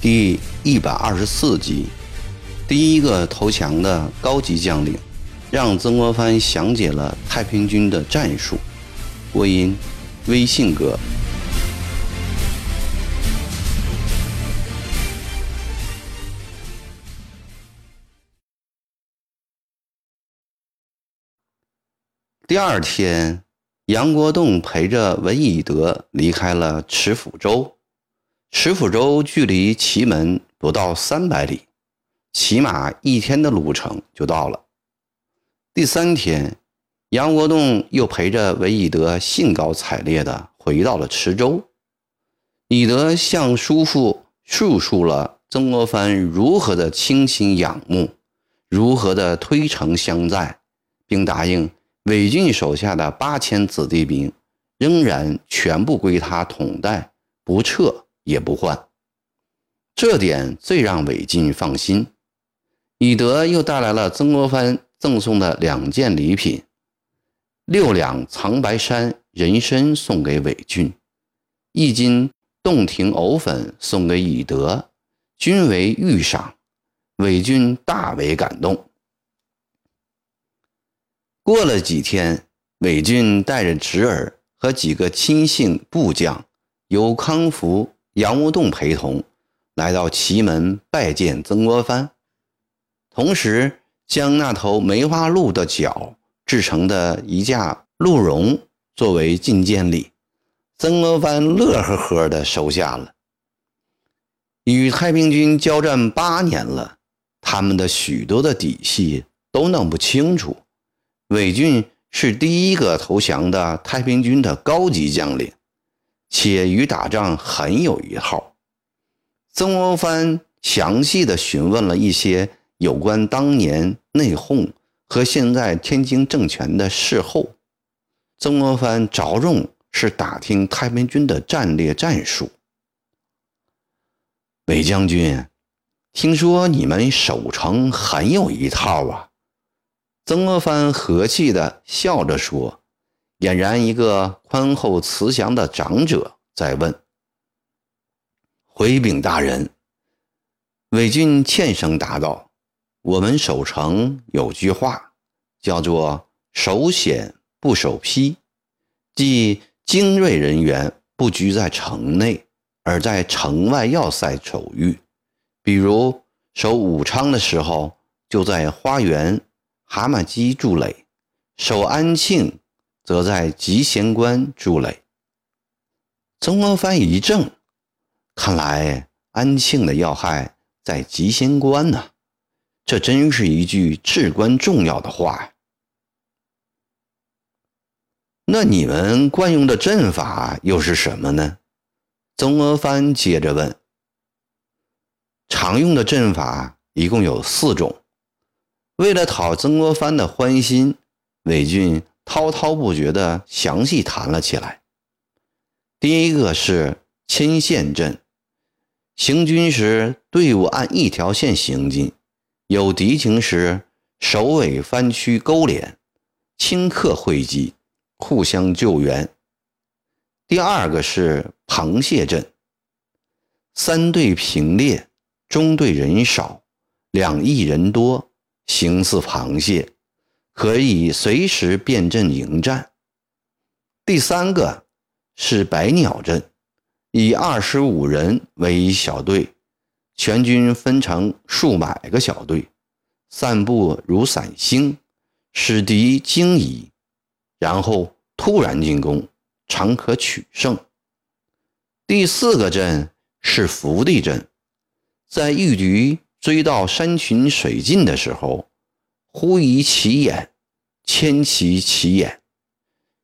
第一百二十四集，第一个投降的高级将领，让曾国藩详解了太平军的战术。播音：微信哥。第二天，杨国栋陪着文以德离开了池府州。池府州距离祁门不到三百里，起码一天的路程就到了。第三天，杨国栋又陪着韦以德兴高采烈地回到了池州。以德向叔父述述了曾国藩如何的倾心仰慕，如何的推诚相待，并答应韦俊手下的八千子弟兵仍然全部归他统带，不撤。也不换，这点最让韦进放心。以德又带来了曾国藩赠送的两件礼品：六两藏白山人参送给韦俊，一斤洞庭藕粉送给以德，均为御赏。韦俊大为感动。过了几天，韦俊带着侄儿和几个亲信部将，由康福。杨无栋陪同来到祁门拜见曾国藩，同时将那头梅花鹿的角制成的一架鹿茸作为进见礼，曾国藩乐呵呵地收下了。与太平军交战八年了，他们的许多的底细都弄不清楚。韦俊是第一个投降的太平军的高级将领。且与打仗很有一套。曾国藩详细的询问了一些有关当年内讧和现在天津政权的事后。曾国藩着重是打听太平军的战略战术。韦将军，听说你们守城很有一套啊！曾国藩和气的笑着说。俨然一个宽厚慈祥的长者在问：“回禀大人。”韦俊欠声答道：“我们守城有句话，叫做‘守险不守批’，即精锐人员不居在城内，而在城外要塞守御。比如守武昌的时候，就在花园蛤蟆基筑垒；守安庆。”则在集贤关筑垒。曾国藩一怔，看来安庆的要害在集贤关呢，这真是一句至关重要的话呀。那你们惯用的阵法又是什么呢？曾国藩接着问。常用的阵法一共有四种。为了讨曾国藩的欢心，韦俊。滔滔不绝地详细谈了起来。第一个是牵线阵，行军时队伍按一条线行进，有敌情时首尾翻曲勾连，顷刻汇集，互相救援。第二个是螃蟹阵，三队平列，中队人少，两翼人多，形似螃蟹。可以随时变阵迎战。第三个是百鸟阵，以二十五人为一小队，全军分成数百个小队，散布如散星，使敌惊疑，然后突然进攻，常可取胜。第四个阵是伏地阵，在遇敌追到山群水尽的时候。忽移其眼，牵其其眼，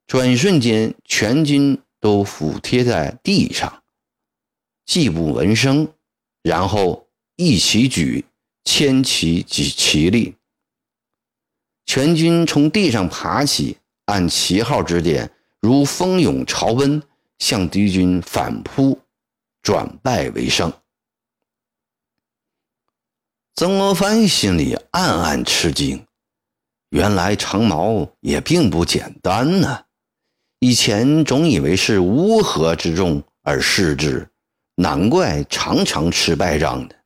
转瞬间，全军都俯贴在地上，既不闻声，然后一起举，牵其举其力，全军从地上爬起，按旗号指点，如蜂涌潮奔，向敌军反扑，转败为胜。曾国藩心里暗暗吃惊，原来长毛也并不简单呢。以前总以为是乌合之众而视之，难怪常常吃败仗的。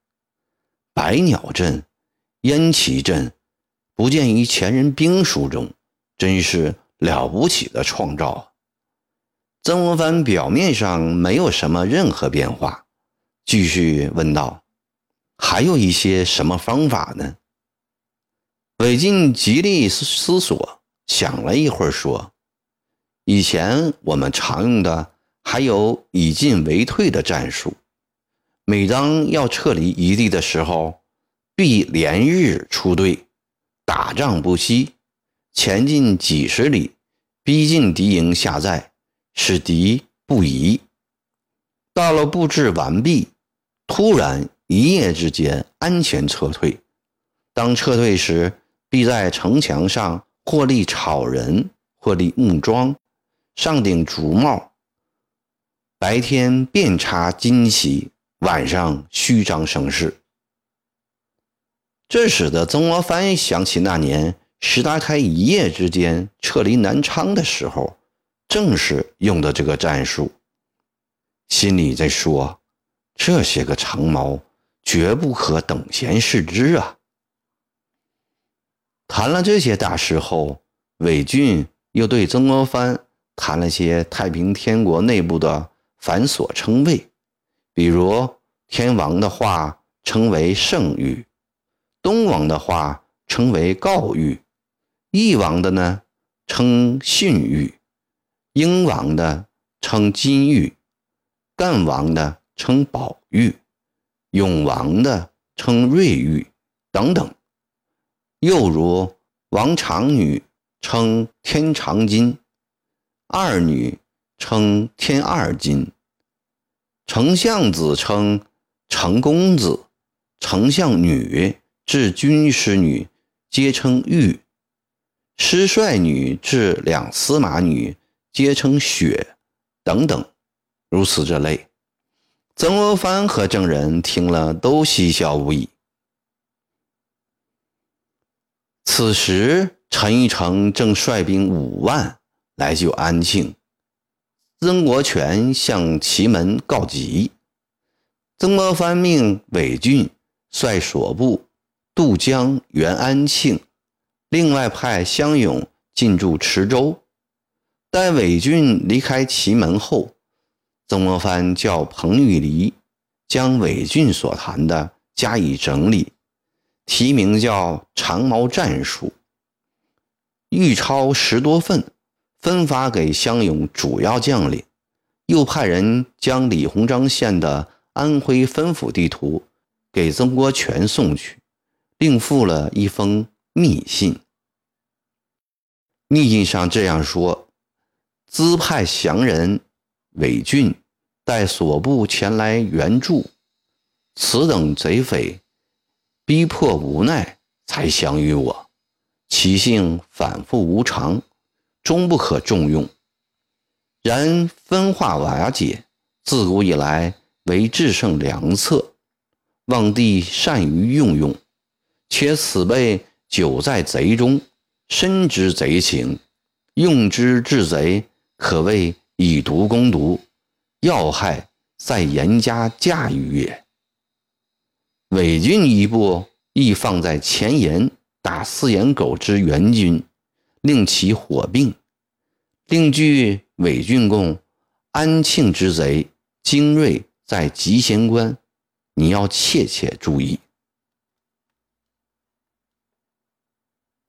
百鸟阵、燕齐阵，不见于前人兵书中，真是了不起的创造。曾国藩表面上没有什么任何变化，继续问道：“还有一些什么方法呢？”韦晋极力思索，想了一会儿，说：“以前我们常用的还有以进为退的战术。每当要撤离一地的时候，必连日出队，打仗不息，前进几十里，逼近敌营下寨，使敌不疑。到了布置完毕，突然一夜之间安全撤退。当撤退时，必在城墙上或立草人，或立木桩，上顶竹帽。白天遍插旌旗，晚上虚张声势。这使得曾国藩想起那年石达开一夜之间撤离南昌的时候，正是用的这个战术。心里在说：这些个长毛，绝不可等闲视之啊！谈了这些大事后，韦俊又对曾国藩谈了些太平天国内部的繁琐称谓，比如天王的话称为圣谕，东王的话称为告谕，翼王的呢称信谕，英王的称金谕，干王的称宝谕，永王的称瑞玉，等等。又如王长女称天长金，二女称天二金，丞相子称成公子，丞相女至军师女皆称玉，师帅女至两司马女皆称雪，等等，如此这类。曾国藩和证人听了都嬉笑无已。此时，陈玉成正率兵五万来救安庆。曾国荃向祁门告急，曾国藩命韦俊率所部渡江援安庆，另外派湘勇进驻池州。待韦俊离开祁门后，曾国藩叫彭玉离将韦俊所谈的加以整理。题名叫“长矛战术”，预抄十多份，分发给湘勇主要将领，又派人将李鸿章县的安徽分府地图给曾国荃送去，另附了一封密信。密信上这样说：“资派降人韦俊带所部前来援助，此等贼匪。”逼迫无奈才降于我，其性反复无常，终不可重用。然分化瓦解，自古以来为制胜良策，望帝善于用用。且此辈久在贼中，深知贼情，用之治贼，可谓以毒攻毒，要害在严加驾驭也。伪军一部亦放在前沿打四眼狗之援军，令其火并。另据伪军公安庆之贼精锐在集贤关，你要切切注意。